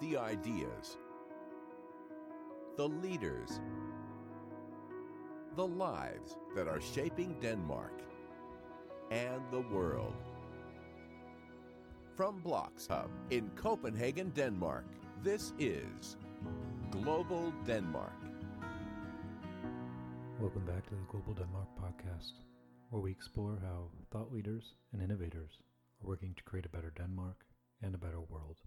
the ideas, the leaders, the lives that are shaping Denmark and the world. From BLOXHUB in Copenhagen, Denmark, this is Global Denmark. Welcome back to the Global Denmark podcast, where we explore how thought leaders and innovators are working to create a better Denmark and a better world.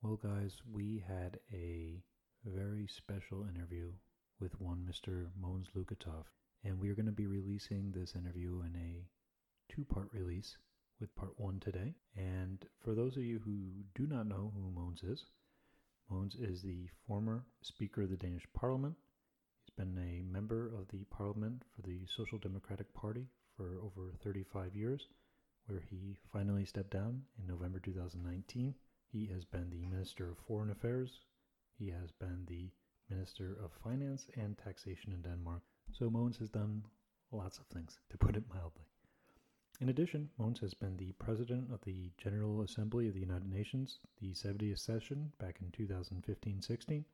Well, guys, we had a very special interview with one Mr. Mogens Lykketoft, and we are going to be releasing this interview in a two part release with part one today. And for those of you who do not know who Mogens is, Mogens is the former Speaker of the Danish Parliament. He's been a member of the Parliament for the Social Democratic Party for over 35 years, where he finally stepped down in November 2019. He has been the Minister of Foreign Affairs. He has been the Minister of Finance and Taxation in Denmark. So Mogens has done lots of things, to put it mildly. In addition, Mogens has been the President of the General Assembly of the United Nations, the 70th session back in 2015 16,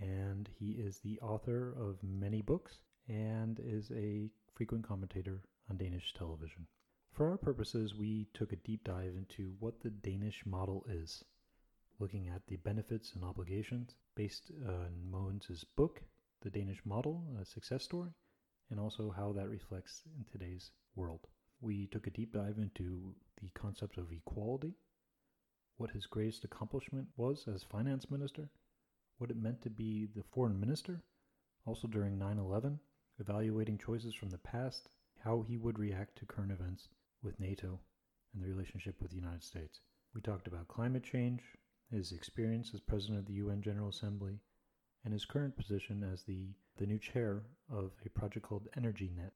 and he is the author of many books and is a frequent commentator on Danish television. For our purposes, we took a deep dive into what the Danish model is, looking at the benefits and obligations based on Mogens' book, The Danish Model, a success story, and also how that reflects in today's world. We took a deep dive into the concept of equality, what his greatest accomplishment was as finance minister, what it meant to be the foreign minister, also during 9 11, evaluating choices from the past, how he would react to current events with NATO and the relationship with the United States. We talked about climate change, his experience as president of the UN General Assembly, and his current position as the, the new chair of a project called Energinet,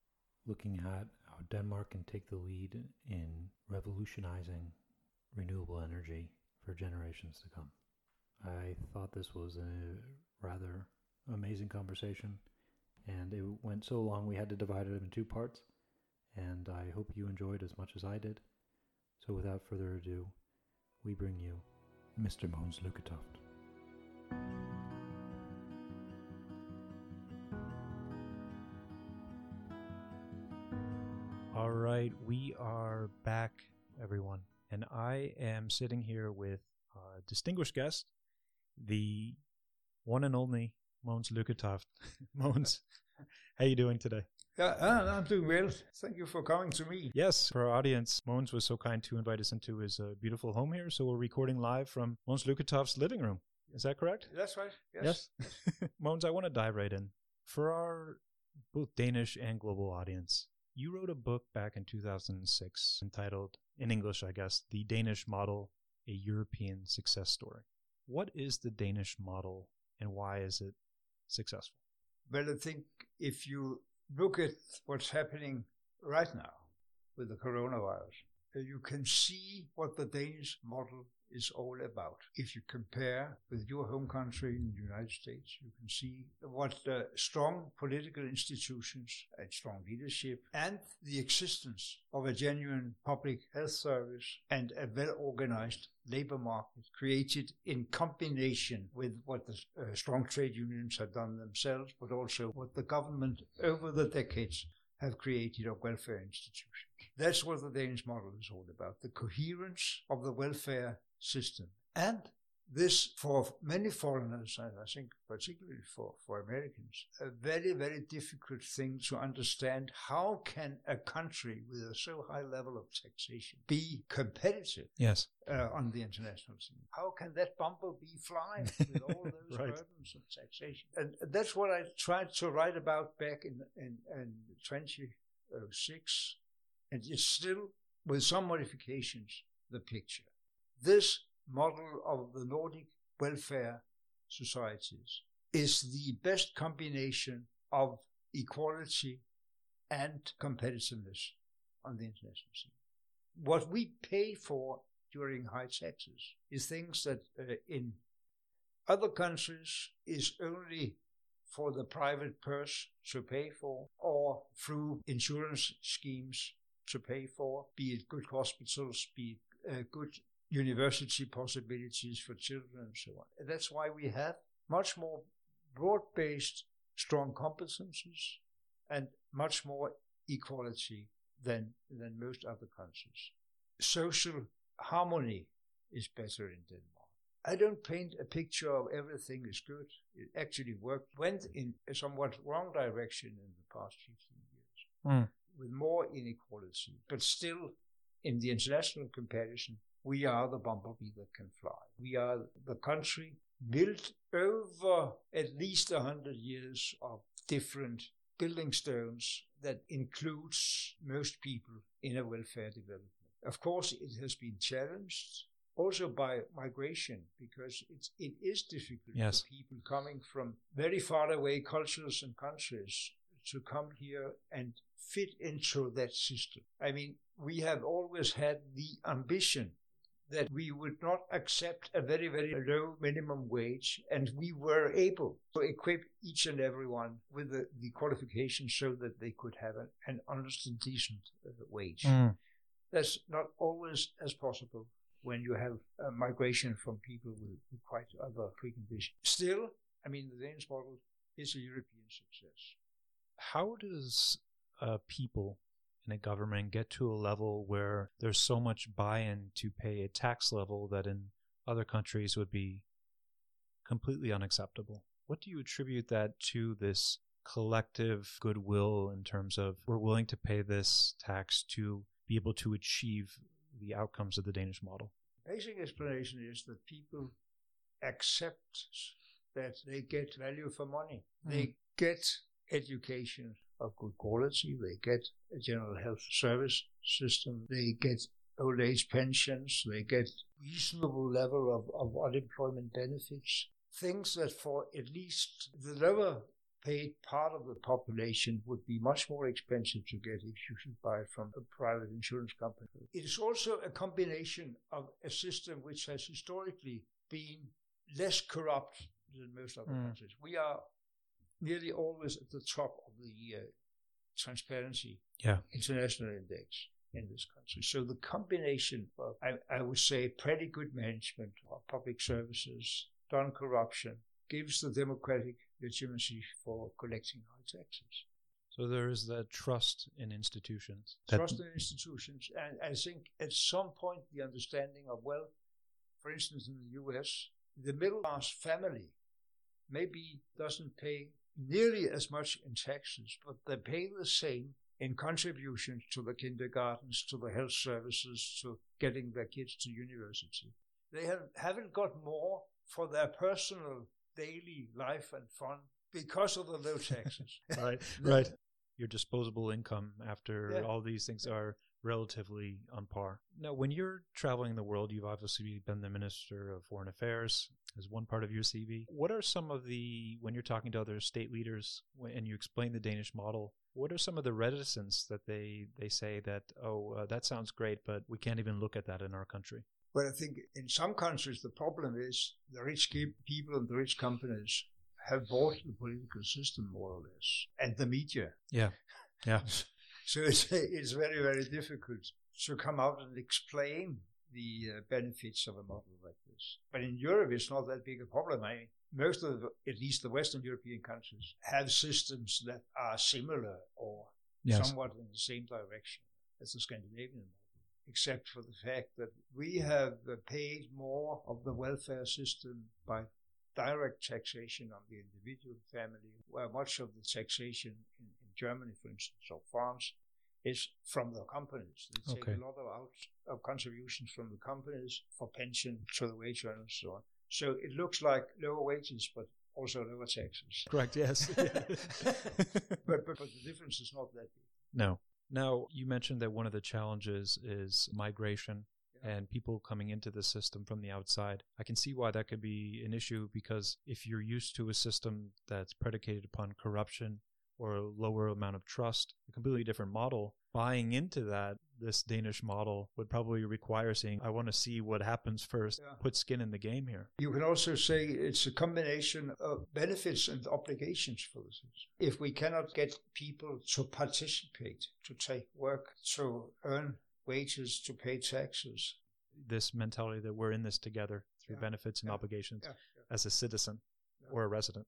looking at how Denmark can take the lead in revolutionizing renewable energy for generations to come. I thought this was a rather amazing conversation, and it went so long we had to divide it in two parts. And I hope you enjoyed as much as I did. So, without further ado, we bring you Mr. Mogens Lykketoft. All right, we are back, everyone, and I am sitting here with a distinguished guest, the one and only Mogens Lykketoft. Mogens, how are you doing today? Yeah, uh, I'm doing well. Thank you for coming to me. Yes, for our audience, Mogens was so kind to invite us into his uh, beautiful home here, so we're recording live from Mogens Lykketoft's living room. Is that correct? That's right. Yes. yes. Mogens, I want to dive right in. For our both Danish and global audience, you wrote a book back in 2006 entitled, in English, I guess, The Danish Model, a European Success Story. What is the Danish model and why is it successful? Well, I think if you look at what's happening right now with the coronavirus, you can see what the Danish model is all about. If you compare with your home country in the United States, you can see what strong political institutions and strong leadership and the existence of a genuine public health service and a well-organized labor market created in combination with what the uh, strong trade unions have done themselves, but also what the government over the decades have created of welfare institutions. That's what the Danish model is all about. The coherence of the welfare system. And this, for many foreigners, and I think particularly for, for Americans, a very, very difficult thing to understand. How can a country with a so high level of taxation be competitive yes. Uh, on the international scene? How can that bumblebee fly with all those right. burdens of taxation? And that's what I tried to write about back in, in, in 2006. And it's still, with some modifications, the picture. This model of the Nordic welfare societies is the best combination of equality and competitiveness on the international scene. What we pay for during high taxes is things that uh, in other countries is only for the private purse to pay for or through insurance schemes to pay for, be it good hospitals, be it uh, good university possibilities for children and so on. And that's why we have much more broad-based strong competences and much more equality than, than most other countries. Social harmony is better in Denmark. I don't paint a picture of everything is good. It actually worked, went in a somewhat wrong direction in the past 15 years Mm. with more inequality. But still, in the international comparison, we are the bumblebee that can fly. We are the country built over at least 100 years of different building stones that includes most people in a welfare development. Of course, it has been challenged also by migration because it's, it is difficult Yes. for people coming from very far away cultures and countries to come here and fit into that system. I mean, we have always had the ambition that we would not accept a very, very low minimum wage, and we were able to equip each and every one with the, the qualifications so that they could have an, an honest and decent uh, wage. Mm. That's not always as possible when you have migration from people with, with quite other preconditions. Still, I mean, the Danish model is a European success. How does uh, people in a government get to a level where there's so much buy-in to pay a tax level that in other countries would be completely unacceptable? What do you attribute that to this collective goodwill in terms of we're willing to pay this tax to be able to achieve the outcomes of the Danish model? Basic explanation is that people accept that they get value for money. They hmm. get education of good quality. They get a general health service system. They get old age pensions. They get reasonable level of, of unemployment benefits. Things that for at least the lower paid part of the population would be much more expensive to get if you should buy it from a private insurance company. It is also a combination of a system which has historically been less corrupt than most other Mm. countries. We are nearly always at the top of the uh, transparency Yeah. international index in this country. So the combination of, I, I would say, pretty good management of public services, non-corruption, gives the democratic legitimacy for collecting high taxes. So there is that trust in institutions. Trust in institutions, and I think at some point the understanding of, well, for instance, in the US, the middle class family maybe doesn't pay nearly as much in taxes, but they pay the same in contributions to the kindergartens, to the health services, to getting their kids to university. They have, haven't got more for their personal daily life and fun because of the low taxes. right right your disposable income after Yeah. all these things are relatively on par. Now when you're traveling the world you've obviously been the minister of foreign affairs as one part of your cv what are some of the when you're talking to other state leaders and you explain the danish model what are some of the reticence that they they say that oh uh, that sounds great but we can't even look at that in our country But I think in some countries the problem is the rich people and the rich companies have bought the political system more or less, and the media. yeah. Yeah So it's, it's very, very difficult to come out and explain the uh, benefits of a model like this. But in Europe, it's not that big a problem. I mean, most of, the, at least the Western European countries, have systems that are similar or yes somewhat in the same direction as the Scandinavian model, except for the fact that we have uh, paid more of the welfare system by direct taxation on the individual family, where much of the taxation in, in Germany, for instance, or France, is from the companies. They take Okay. a lot of out of contributions from the companies for pension to the wage earners and so on. So it looks like lower wages, but also lower taxes. correct yes But, but, but the difference is not that big. No. Now, you mentioned that one of the challenges is migration and people coming into the system from the outside. I can see why that could be an issue because if you're used to a system that's predicated upon corruption or a lower amount of trust, a completely different model, buying into that, this Danish model would probably require saying, I want to see what happens first, Yeah. put skin in the game here. You can also say it's a combination of benefits and obligations for system. If we cannot get people to participate, to take work, to earn wages, to pay taxes, this mentality that we're in this together through Yeah, benefits and yeah, obligations as a citizen or a resident.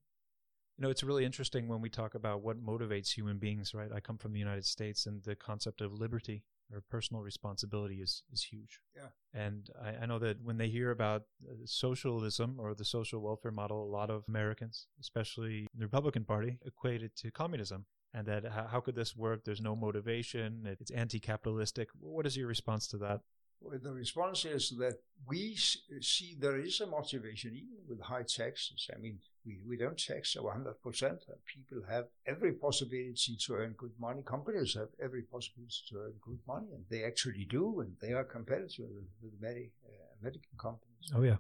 You know, it's really interesting when we talk about what motivates human beings, right? I come from the United States and the concept of liberty or personal responsibility is, is huge. Yeah. And I, I know that when they hear about uh, socialism or the social welfare model, a lot of Americans, especially the Republican Party, equate it to communism. And that how, how could this work? There's no motivation. It's anti-capitalistic. What is your response to that? Well, the response is that we see there is a motivation even with high taxes. I mean, we, we don't tax 100%. People have every possibility to earn good money. Companies have every possibility to earn good money, and they actually do, and they are competitive with, with many uh, American companies. Oh yeah.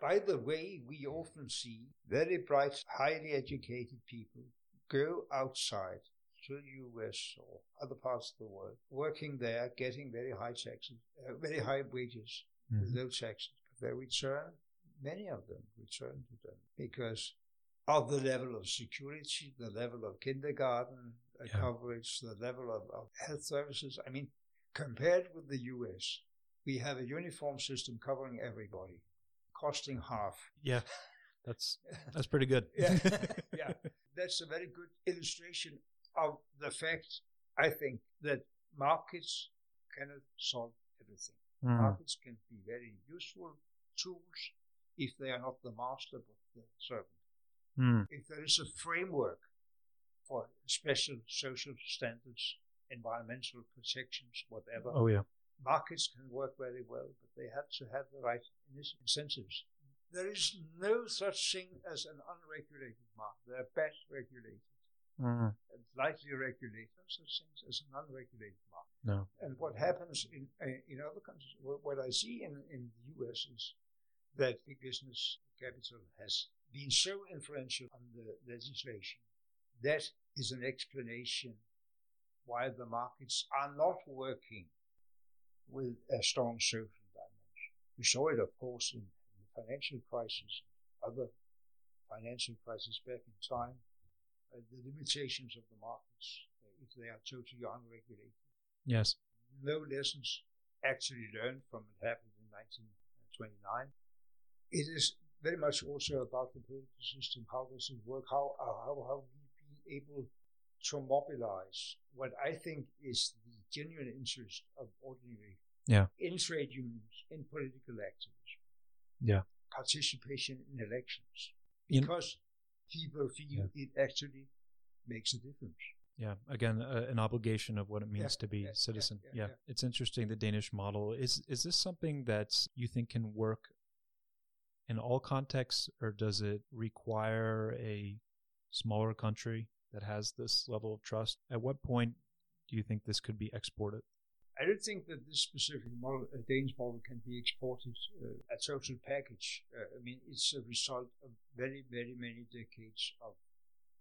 By the way, we often see very bright, highly educated people go outside to the US or other parts of the world, working there, getting very high taxes, uh, very high wages, with low taxes. But they return, many of them return to them because of the level of security, the level of kindergarten uh, Yeah. coverage, the level of, of health services. I mean, compared with the US, we have a uniform system covering everybody, costing half. Yeah. That's that's pretty good. Yeah, yeah. That's a very good illustration of the fact, I think, that markets cannot solve everything. Mm. Markets can be very useful tools if they are not the master but the servant. Mm. If there is a framework for special social standards, environmental protections, whatever, Oh yeah. markets can work very well, but they have to have the right incentives. There is no such thing as an unregulated market. They are best regulated Mm. and lightly regulated. Such things as an unregulated market. No. And what happens in uh, in other countries, what, what I see in, in the US is that big business capital has been so influential on the legislation. That is an explanation why the markets are not working with a strong social dimension. We saw it, of course, in, in the financial crisis, other financial crises back in time, uh, the limitations of the markets uh, if they are totally unregulated Yes. no lessons actually learned from what happened in 1929. It is very much also about the political system. How does it work? How how how we be able to mobilize what I think is the genuine interest of ordinary Yeah. in trade unions, in political activism, Yeah. participation in elections, In- because people feel it actually makes a difference. Yeah, again, uh, an obligation of what it means Yeah, to be yeah, yeah, citizen. yeah, Yeah, yeah. it's interesting. The Danish model is is this something that you think can work in all contexts, or does it require a smaller country that has this level of trust? At what point do you think this could be exported? I don't think that this specific model, uh, Danish model, can be exported uh, a total package. Uh, I mean, it's a result of very, very many decades of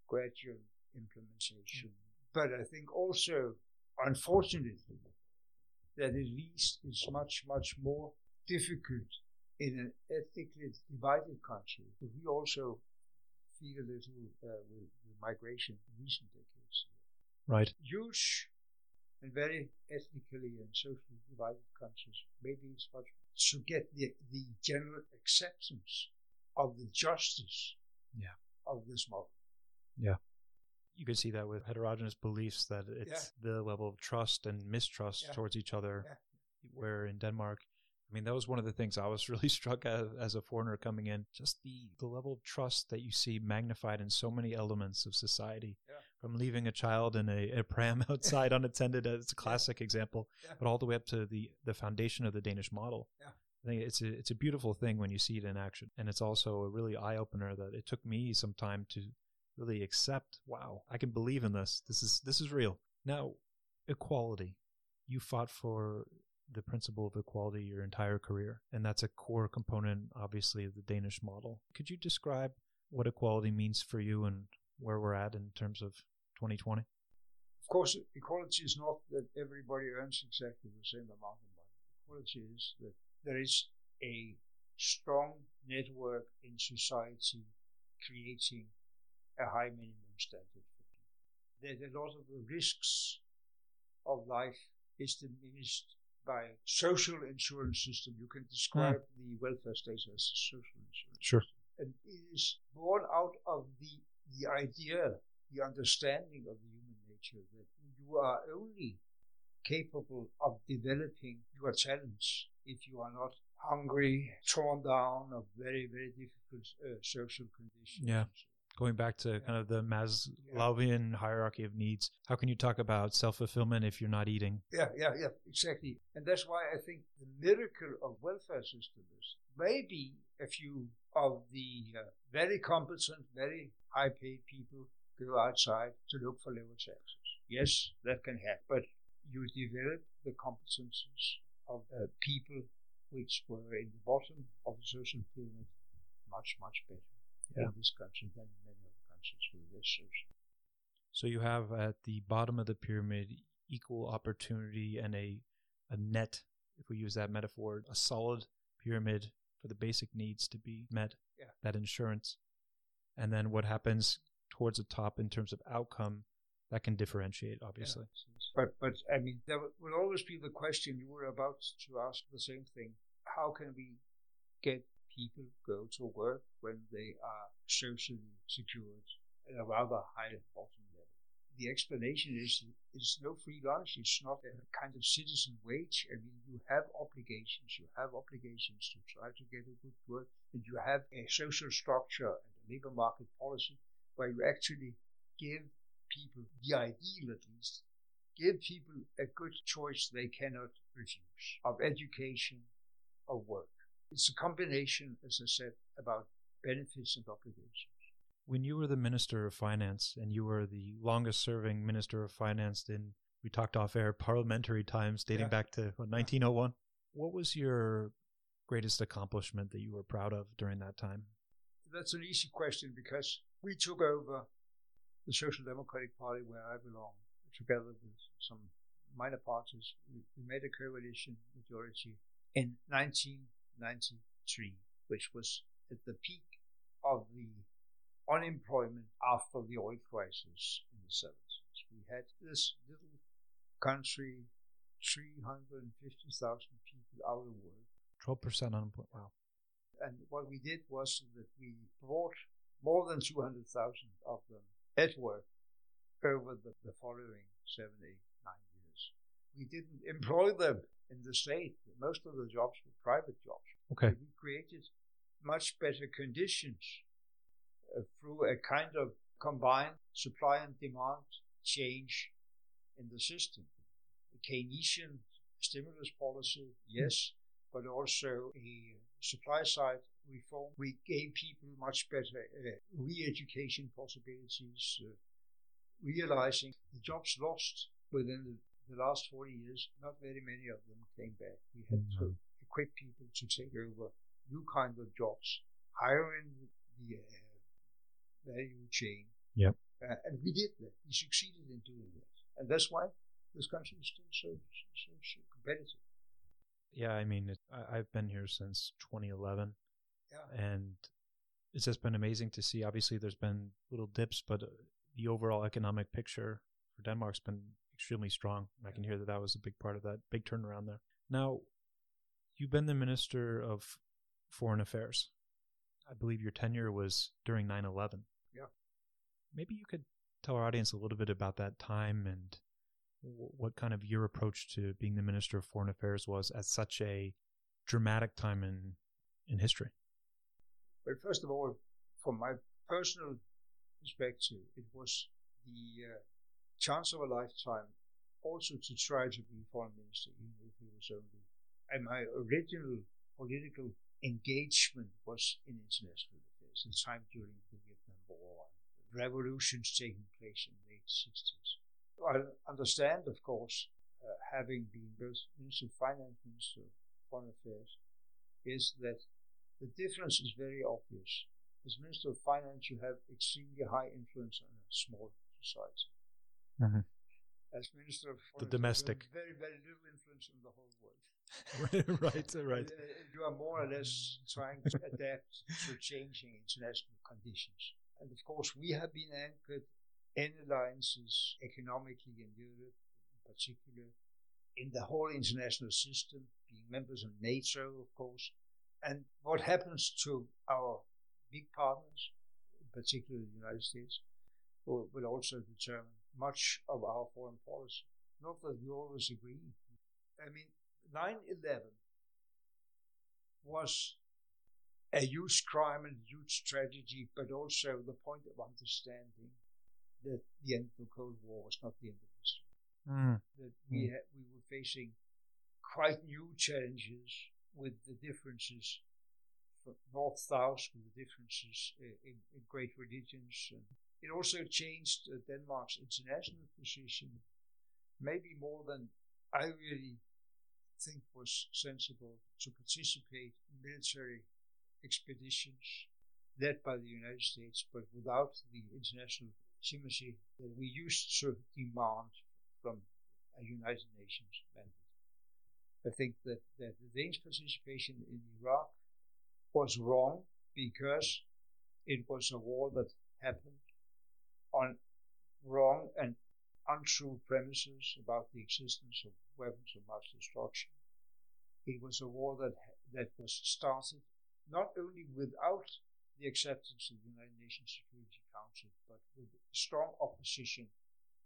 gradual implementation. But I think also, unfortunately, that at least it's much, much more difficult in an ethnically divided country. But we also feel a little uh, with, with migration in recent decades Right. huge and very ethnically and socially divided countries. Maybe it's much to get the, the general acceptance of the justice Yeah. of this model. Yeah. You can see that with heterogeneous beliefs that it's the level of trust and mistrust Yeah. towards each other. Yeah. Where in Denmark, I mean, that was one of the things I was really struck at as a foreigner coming in. Just the, the level of trust that you see magnified in so many elements of society. Yeah. From leaving a child in a, a pram outside unattended, it's a classic example, Yeah. but all the way up to the, the foundation of the Danish model. Yeah. I think it's a, it's a beautiful thing when you see it in action. And it's also a really eye opener that it took me some time to really accept, wow, I can believe in this. This is this is real. Now, equality. You fought for the principle of equality your entire career, and that's a core component obviously of the Danish model. Could you describe what equality means for you and where we're at in terms of 2020? Of course, equality is not that everybody earns exactly the same amount of money. Equality is that there is a strong network in society creating a high minimum standard for people. That a lot of the risks of life is diminished by social insurance system. You can describe mm. the welfare state as a social insurance. Sure. System. And it is born out of the the idea, the understanding of the human nature that you are only capable of developing your talents if you are not hungry, torn down, of very, very difficult uh, social conditions. Yeah. Going back to kind of the Maslowian yeah. hierarchy of needs, how can you talk about self fulfillment if you're not eating? Yeah, yeah, yeah, exactly. And that's why I think the miracle of welfare systems maybe a few of the uh, very competent, very high paid people go outside to look for lower taxes. Yes, that can happen. But you develop the competences of uh, people which were in the bottom of the social pyramid much, much better yeah. in this country than in many other countries with this social. So you have at the bottom of the pyramid equal opportunity and a, a net, if we use that metaphor, a solid pyramid for the basic needs to be met, yeah. that insurance. And then what happens towards the top in terms of outcome that can differentiate, obviously. Yeah. But, but I mean, there will always be the question you were about to ask the same thing. How can we get people go to work when they are socially secured at a rather high bottom level? The explanation is it's no free lunch. It's not a kind of citizen wage. I mean, you have obligations. You have obligations to try to get a good work, and you have a social structure and a labor market policy where you actually give people, the ideal at least, give people a good choice they cannot refuse of education, of work. It's a combination, as I said, about benefits and obligations. When you were the Minister of Finance and you were the longest serving Minister of Finance in, we talked off air, parliamentary times dating yeah. back to what, 1901, what was your greatest accomplishment that you were proud of during that time? That's an easy question because we took over the Social Democratic Party where I belong, together with some minor parties. We, made a coalition majority in 1993, which was at the peak of the unemployment after the oil crisis in the 70s. We had this little country, 350,000 people out of work. 12% unemployment. Wow. And what we did was that we brought more than 200,000 of them at work over the, the following seven, eight, nine years. We didn't employ them in the state. Most of the jobs were private jobs. Okay. We created much better conditions uh, through a kind of combined supply and demand change in the system. A Keynesian stimulus policy, yes, but also a supply side reform. We gave people much better uh, re-education possibilities, uh, realizing the jobs lost within the, the, last 40 years, not very many of them came back. We had mm-hmm. to equip people to take over new kind of jobs, hiring the uh, value chain. Yep. Uh, and we did that. We succeeded in doing that. And that's why this country is still so, so, so competitive. Yeah, I mean, it, I, I've been here since 2011. Yeah. And it's just been amazing to see. Obviously, there's been little dips, but uh, the overall economic picture for Denmark's been extremely strong. I can hear that that was a big part of that big turnaround there. Now, you've been the Minister of Foreign Affairs. I believe your tenure was during 9 11. Yeah. Maybe you could tell our audience a little bit about that time and what kind of your approach to being the Minister of Foreign Affairs was at such a dramatic time in, in history. But first of all, from my personal perspective, it was the uh, chance of a lifetime also to try to be foreign minister, even if it was only. And my original political engagement was in international affairs, the time during the Vietnam War, revolutions taking place in the late 60s. I understand, of course, uh, having been both Minister of Finance and Minister of Foreign Affairs, is that the difference is very obvious. As Minister of Finance, you have extremely high influence on a small society. Mm-hmm. As Minister of Foreign the domestic, very very little influence on the whole world. right, right. Uh, you are more or less trying to adapt to changing international conditions. And of course, we have been anchored in alliances economically in Europe, in particular, in the whole international system, being members of NATO, of course. And what happens to our big partners, particularly the United States, will, will also determine much of our foreign policy. Not that we always agree. I mean, 9 11 was a huge crime and huge tragedy, but also the point of understanding that the end of the Cold War was not the end of history. Mm. That we, ha- we were facing quite new challenges with the differences from north south, with the differences uh, in, in great religions. And it also changed uh, Denmark's international position, maybe more than I really think was sensible to participate in military expeditions led by the United States, but without the international that we used to demand from a United Nations mandate. I think that, that the Danish participation in Iraq was wrong because it was a war that happened on wrong and untrue premises about the existence of weapons of mass destruction. It was a war that that was started not only without the acceptance of the United Nations Security Council, but with strong opposition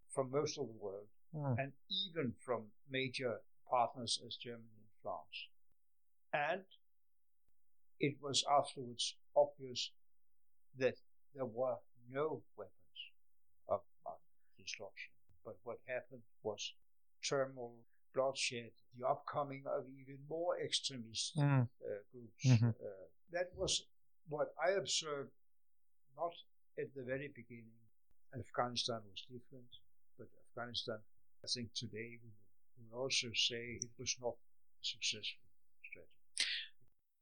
from most of the world, Mm. and even from major partners as Germany and France. And it was afterwards obvious that there were no weapons of mass destruction. But what happened was turmoil, bloodshed, the upcoming of even more extremist Mm. uh, groups. Mhm. Uh, that was what I observed, not at the very beginning. Afghanistan was different, but Afghanistan, I think today we will also say it was not a successful strategy.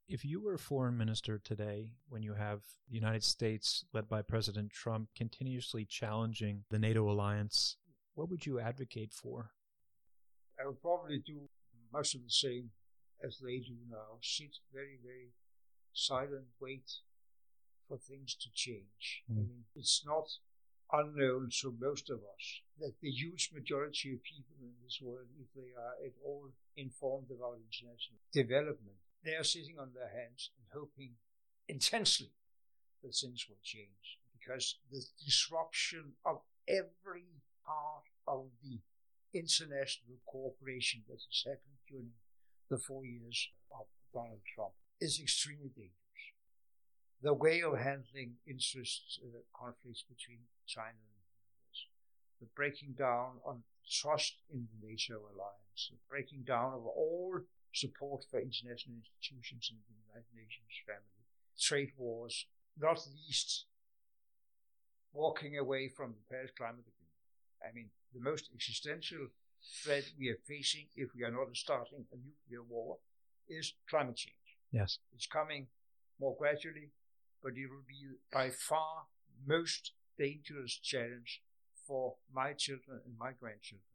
If you were foreign minister today, when you have the United States, led by President Trump, continuously challenging the NATO alliance, what would you advocate for? I would probably do much of the same as they do now. Sit very, very silent, wait for things to change. I Mm. mean, it's not unknown to most of us that the huge majority of people in this world, if they are at all informed about international development, they are sitting on their hands and hoping intensely that things will change because the disruption of every part of the international cooperation that has happened during the four years of Donald Trump is extremely dangerous. The way of handling interest uh, conflicts between China and the US, the breaking down on trust in the NATO alliance, the breaking down of all support for international institutions in the United Nations family, trade wars, not least walking away from the Paris Climate Agreement. I mean, the most existential threat we are facing if we are not starting a nuclear war is climate change. Yes. It's coming more gradually, but it will be by far most dangerous challenge for my children and my grandchildren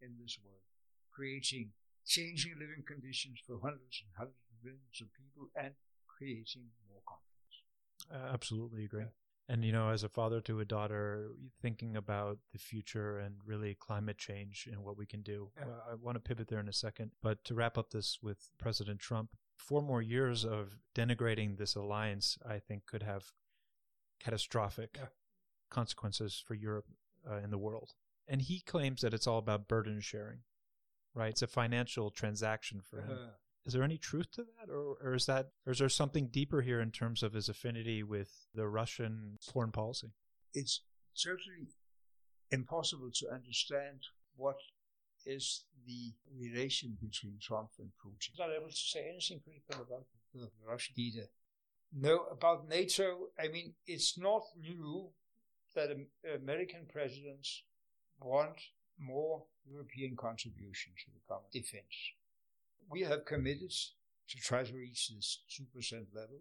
in this world, creating changing living conditions for hundreds and hundreds of millions of people and creating more conflicts. I absolutely agree. Yeah. And you know, as a father to a daughter, thinking about the future and really climate change and what we can do. Yeah. Uh, I want to pivot there in a second, but to wrap up this with President Trump, four more years of denigrating this alliance, I think, could have catastrophic Yeah. consequences for Europe uh, and the world. And he claims that it's all about burden sharing, right? It's a financial transaction for him. Uh, Is there any truth to that, or, or is that, or is there something deeper here in terms of his affinity with the Russian foreign policy? it's certainly impossible to understand what is the relation between Trump and Putin. I'm not able to say anything critical about the Russian leader. No, about NATO, I mean, it's not new that American presidents want more European contribution to the common defense. We have committed to try to reach this 2% level.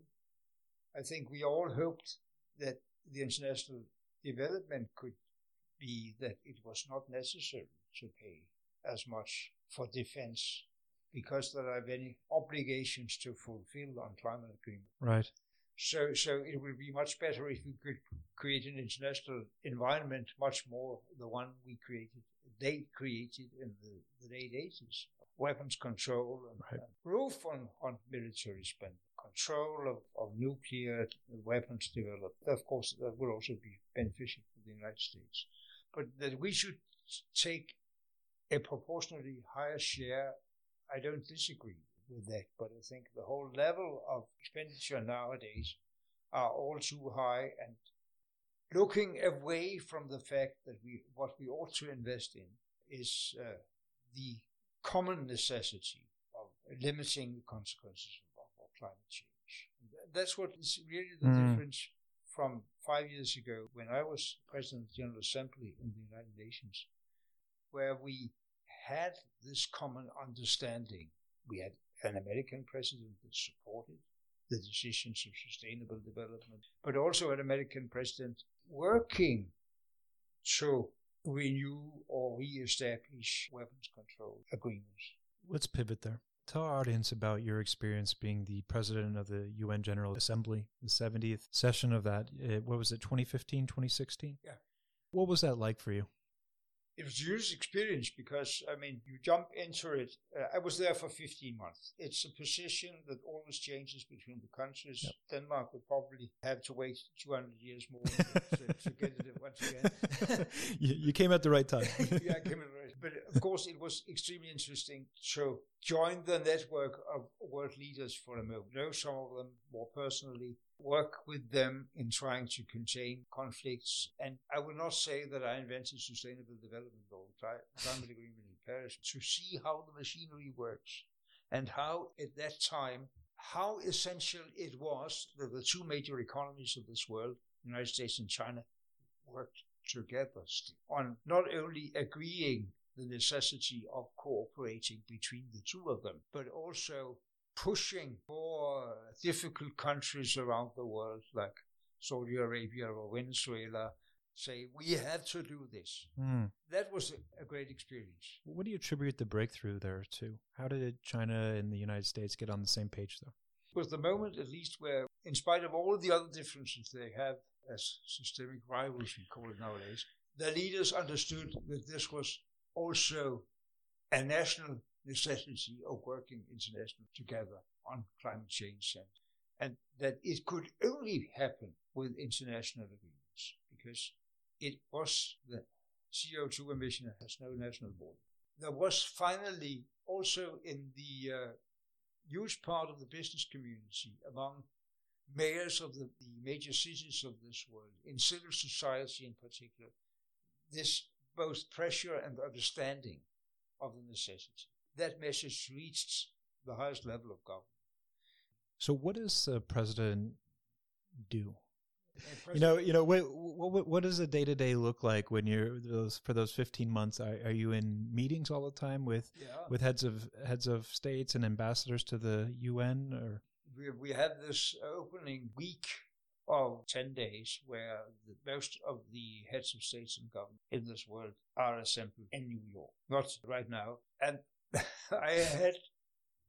I think we all hoped that the international development could be that it was not necessary to pay as much for defense because there are many obligations to fulfill on climate agreement. Right. So, so it would be much better if we could create an international environment, much more the one we created they created in the, the late 80s. Weapons control and, Right. and roof on, on military spending, control of, of nuclear weapons developed. Of course, that would also be beneficial for the United States. But that we should take a proportionally higher share, I don't disagree with that. But I think the whole level of expenditure nowadays are all too high and looking away from the fact that we what we ought to invest in is uh, the common necessity of limiting the consequences of, of climate change. And that's what is really the Mm. difference from five years ago when I was president of the General Assembly in the United Nations, where we had this common understanding. We had an American president that supported the decisions of sustainable development, but also an American president working to renew or re-establish weapons control agreements. Let's pivot there. Tell our audience about your experience being the president of the UN General Assembly, the 70th session of that. What was it, 2015, 2016? Yeah. What was that like for you? It was a huge experience because, I mean, you jump into it. Uh, I was there for 15 months. It's a position that always changes between the countries. Yep. Denmark would probably have to wait 200 years more to, to get it once again. you, you came at the right time. yeah, I came in right. Time. But of course, it was extremely interesting to join the network of world leaders for a moment, know some of them more personally, work with them in trying to contain conflicts. And I will not say that I invented sustainable development or climate agreement in Paris to see how the machinery works and how at that time, how essential it was that the two major economies of this world, the United States and China, worked together on not only agreeing the necessity of cooperating between the two of them, but also pushing for difficult countries around the world like Saudi Arabia or Venezuela say, we have to do this. Hmm. That was a, a great experience. What do you attribute the breakthrough there to? How did China and the United States get on the same page, though? It was the moment, at least, where, in spite of all the other differences they have as systemic rivals, we call it nowadays, the leaders understood that this was also a national necessity of working internationally together on climate change and, and that it could only happen with international agreements because it was the CO2 emission has no national border. There was finally also in the uh, huge part of the business community among mayors of the, the major cities of this world, in civil society in particular, this both pressure and understanding of the necessity. That message reached the highest level of government. So, what does the president do? And You know, you know, what what, what does a day to day look like when you're those for those fifteen months? Are, are you in meetings all the time with yeah, with heads of heads of states and ambassadors to the UN, or we, we have this opening week of 10 days where the, most of the heads of states and government in this world are assembled in New York. Not right now. And I had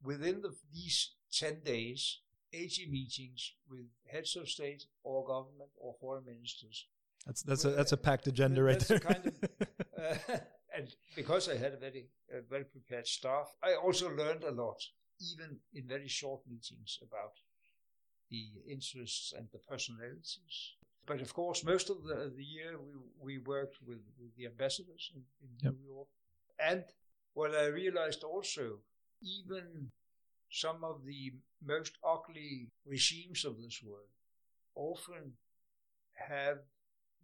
within the, these 10 days 80 meetings with heads of state or government or foreign ministers. that's that's a that's a packed agenda right there. kind of, uh, and because I had a very very prepared staff, I also learned a lot, even in very short meetings about the interests and the personalities. But of course, most of the, the year we, we worked with, with the ambassadors in, in Yep. New York. And what I realized also, even some of the most ugly regimes of this world often have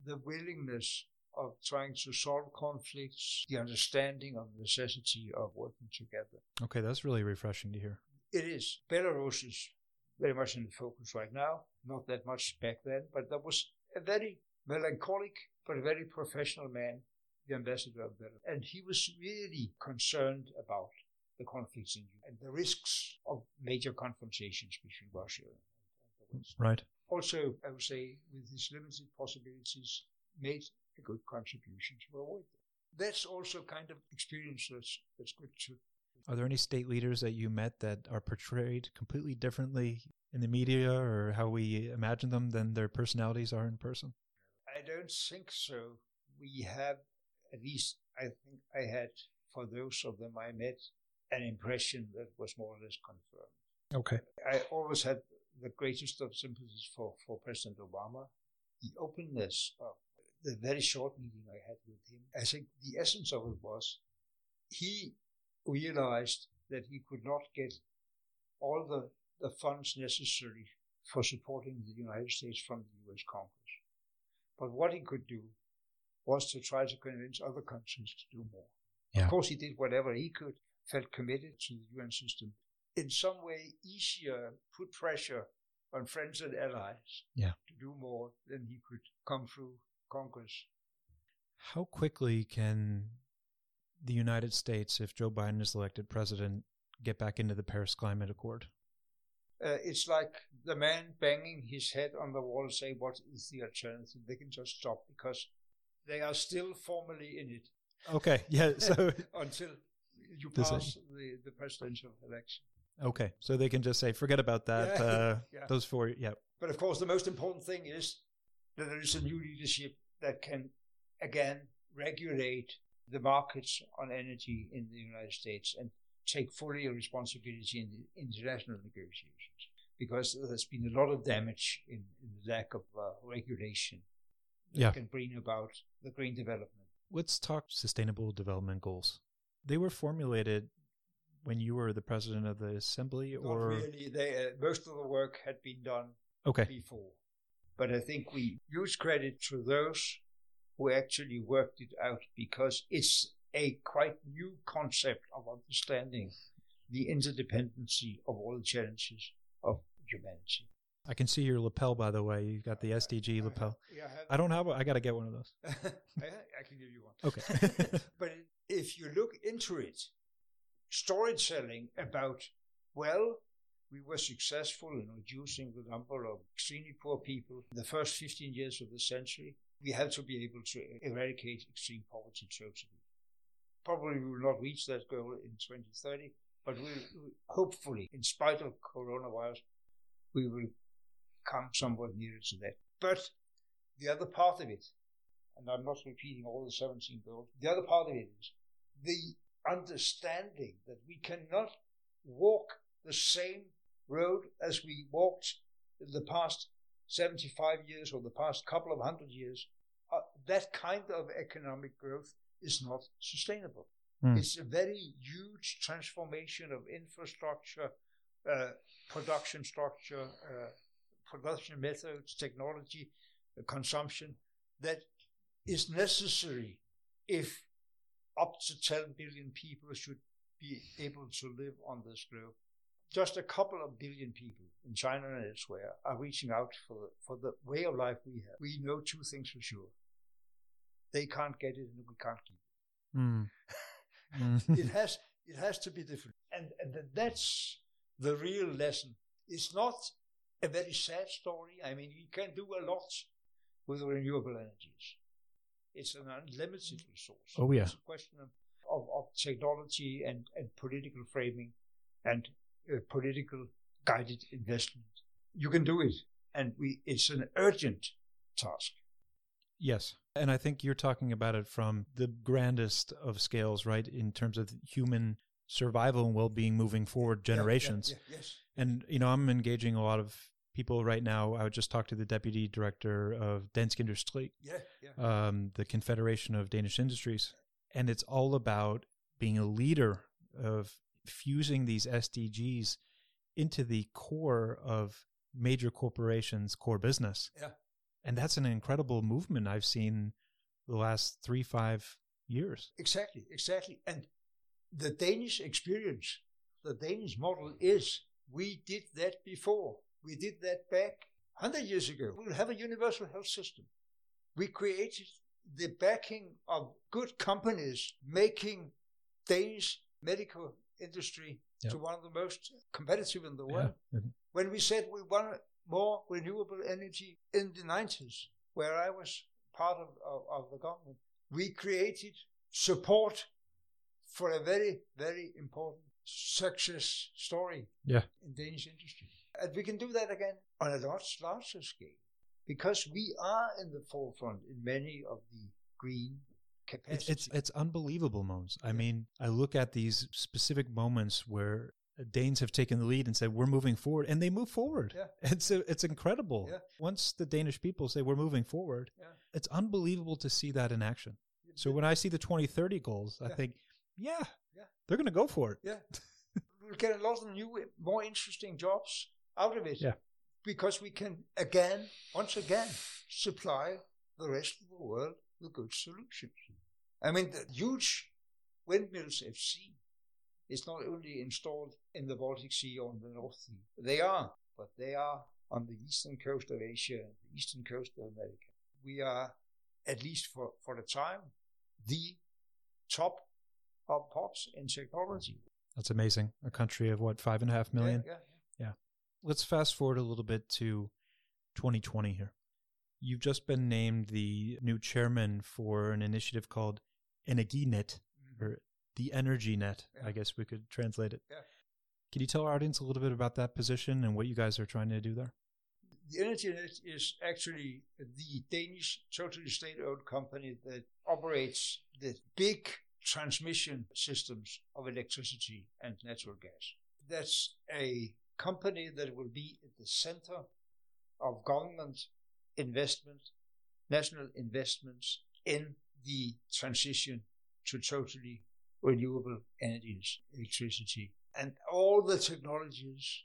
the willingness of trying to solve conflicts, the understanding of the necessity of working together. okay, that's really refreshing to hear. It is. Belarus is very much in the focus right now, not that much back then, but that was a very melancholic but a very professional man, the ambassador of Belarus. And he was really concerned about the conflicts in Ukraine and the risks of major confrontations between Russia and, and the West. Right. Also, I would say, with his limited possibilities, made a good contribution to avoid that. That's also kind of experience that's, that's good to Are there any state leaders that you met that are portrayed completely differently in the media or how we imagine them than their personalities are in person? I don't think so. We have, at least I think I had, for those of them I met, an impression that was more or less confirmed. Okay. I always had the greatest of sympathies for, for President Obama. The openness of the very short meeting I had with him, I think the essence of it was he realized that he could not get all the, the funds necessary for supporting the United States from the US Congress. But what he could do was to try to convince other countries to do more. Yeah. Of course, he did whatever he could, felt committed to the UN system. In some way, easier put pressure on friends and allies Yeah. to do more than he could come through Congress. How quickly can the United States, if Joe Biden is elected president, get back into the Paris Climate Accord? Uh, it's like the man banging his head on the wall and say, "What is the alternative?" They can just stop because they are still formally in it Okay. Yeah. So until you it- pass the, the presidential election. okay. So they can just say, forget about that. Yeah. Uh, Yeah. Those four. Yeah. But of course, the most important thing is that there is a new leadership that can again regulate the markets on energy in the United States and take fully responsibility in the international negotiations because there's been a lot of damage in, in the lack of uh, regulation Yeah. can bring about the green development. Let's talk sustainable development goals. They were formulated when you were the president of the assembly, Not or really, they, uh, most of the work had been done okay, before. But I think we use credit to those who actually worked it out because it's a quite new concept of understanding the interdependency of all the challenges of humanity. I can see your lapel. By the way, You've got the SDG lapel. Yeah, I, I don't have. I got to get one of those. I, I can give you one. Okay. but if you look into it, storytelling about, well, we were successful in reducing the number of extremely poor people in the first 15 years of the century. We have to be able to eradicate extreme poverty totally. Probably we will not reach that goal in 2030, but we'll, hopefully, in spite of coronavirus, we will come somewhat nearer to that. But the other part of it, and I'm not repeating all the 17 goals, the other part of it is the understanding that we cannot walk the same road as we walked in the past 75 years or the past couple of hundred years. Uh, that kind of economic growth is not sustainable. Hmm. It's a very huge transformation of infrastructure, uh, production structure, uh, production methods, technology, uh, consumption that is necessary if up to 10 billion people should be able to live on this globe. Just a couple of billion people in China and elsewhere are reaching out for the, for the way of life we have. We know two things for sure. They can't get it and we can't keep Mm. it. it has it has to be different. And, and that's the real lesson. It's not a very sad story. I mean, you can do a lot with renewable energies. It's an unlimited resource. Oh, yeah. It's a question of, of, of technology and, and political framing and uh, political guided investment. You can do it. And we, it's an urgent task. Yes. And I think you're talking about it from the grandest of scales, right? In terms of human survival and well being moving forward Yeah, yeah, generations. yeah, yes. And, you know, I'm engaging a lot of people right now. I would just talk to the deputy director of Dansk Industri, Yeah, yeah. um, the Confederation of Danish Industries. And it's all about being a leader of fusing these SDGs into the core of major corporations' core business. Yeah. And that's an incredible movement I've seen the last three, five years. Exactly, exactly. And the Danish experience, the Danish model is we did that before. We did that back 100 years ago. We'll have a universal health system. We created the backing of good companies making Danish medical industry Yeah. to one of the most competitive in the world. Mhm. When we said we wanted more renewable energy in the 90s, where I was part of, of, of the government, we created support for a very, very important success story Yeah. in Danish industry. And we can do that again on a much larger scale because we are in the forefront in many of the green capacity. It's, it's it's unbelievable, Mogens. I mean, I look at these specific moments where Danes have taken the lead and said we're moving forward, and they move forward. Yeah. It's it's incredible. Yeah. Once the Danish people say we're moving forward, Yeah. it's unbelievable to see that in action. So when I see the 2030 goals, I think, yeah, Yeah. they're going to go for it. Yeah. we'll get a lot of new, more interesting jobs out of it. Yeah. Because we can again, once again, supply the rest of the world with good solutions. I mean, the huge windmills sea is not only installed in the Baltic Sea or in the North Sea. They are, but they are on the eastern coast of Asia the eastern coast of America. We are, at least for, for the time, the top of pops in technology. That's amazing. A country of what, five and a half million? Yeah, yeah, Let's fast forward a little bit to 2020 here. You've just been named the new chairman for an initiative called Energinet, yeah. Mm-hmm. or the Energy Net, Yeah. I guess we could translate it. Yeah. Can you tell our audience a little bit about that position and what you guys are trying to do there? The Energy Net is actually the Danish totally state-owned company that operates the big transmission systems of electricity and natural gas. That's a company that will be at the center of government investment, national investments in the transition to totally renewable energies, electricity, and all the technologies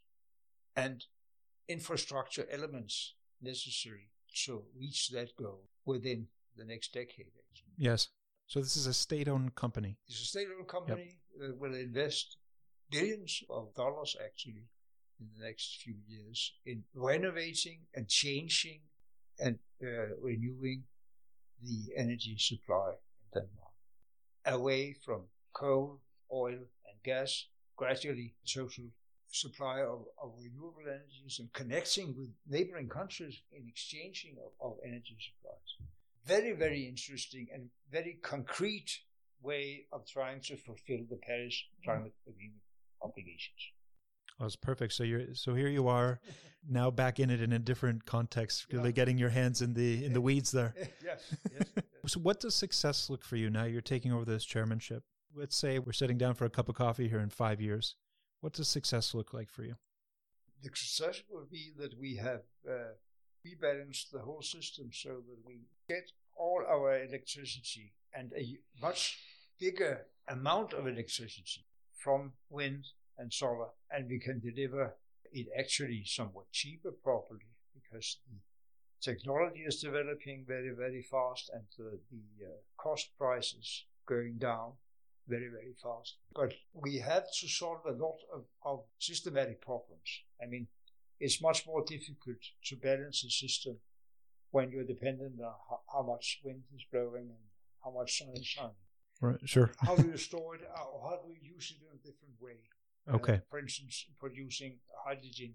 and infrastructure elements necessary to reach that goal within the next decade. Yes. So this is a state-owned company. It's a state-owned company that will invest billions of dollars actually in the next few years in renovating and changing and uh, renewing the energy supply in Denmark away from coal, oil, and gas, gradually total supply of, of renewable energies and connecting with neighboring countries in exchanging of, of energy supplies. Very, very interesting and very concrete way of trying to fulfill the Paris Climate Agreement obligations. Oh, that's perfect. So you're so here you are now back in it in a different context, really Yeah. getting your hands in the in the weeds there. yes, yes. So what does success look for you now? You're taking over this chairmanship. Let's say we're sitting down for a cup of coffee here in five years. What does success look like for you? the success will be that we have uh, rebalanced the whole system so that we get all our electricity and a much bigger amount of electricity from wind and solar, and we can deliver it actually somewhat cheaper properly because the technology is developing very, very fast and the, the uh, cost prices going down very, very fast. But we have to solve a lot of, of systematic problems. I mean, it's much more difficult to balance a system when you're dependent on how, how much wind is blowing and how much sun is shining. Right. Sure. How do you store it? Or how do you use it in a different way? Uh, Okay. for instance, producing hydrogen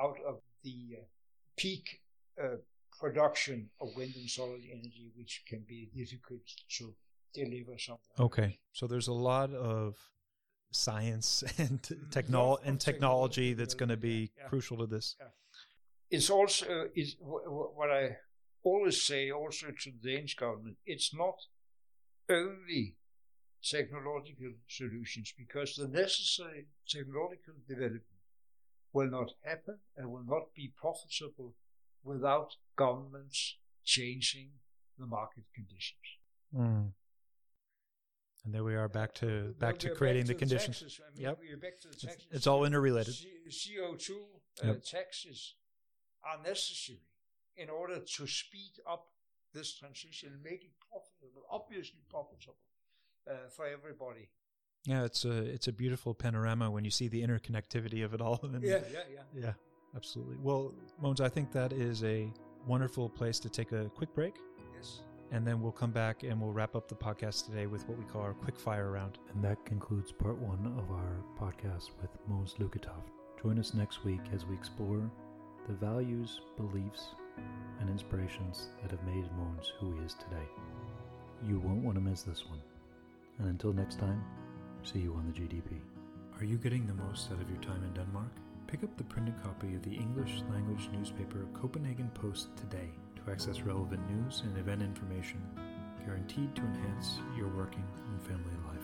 out of the uh, peak uh, production of wind and solar energy, which can be difficult to deliver somewhere. Okay. So there's a lot of science and Mm, technol lot and technology that's going to be crucial to this. it's also is what I always say also to the Danish government. It's not only technological solutions because the necessary technological development will not happen and will not be profitable without governments changing the market conditions. Mm. And there we are back to back to we are creating the to conditions. I mean, Yep. we are back to the It's, taxes. it's all interrelated. CO two uh, Yep. taxes are necessary in order to speed up this transition and make it profitable, obviously profitable uh, for everybody. Yeah, it's a it's a beautiful panorama when you see the interconnectivity of it all. And Yeah, yeah, yeah. yeah, absolutely. Well, Mogens, I think that is a wonderful place to take a quick break, Yes. And then we'll come back and we'll wrap up the podcast today with what we call our quick fire round. And that concludes part one of our podcast with Mogens Lykketoft. Join us next week as we explore the values, beliefs, and inspirations that have made Mogens who he is today. You won't want to miss this one. And until next time, see you on the GDP. Are you getting the most out of your time in Denmark? Pick up the printed copy of the English language newspaper Copenhagen Post today to access relevant news and event information. guaranteed to enhance your working and family life.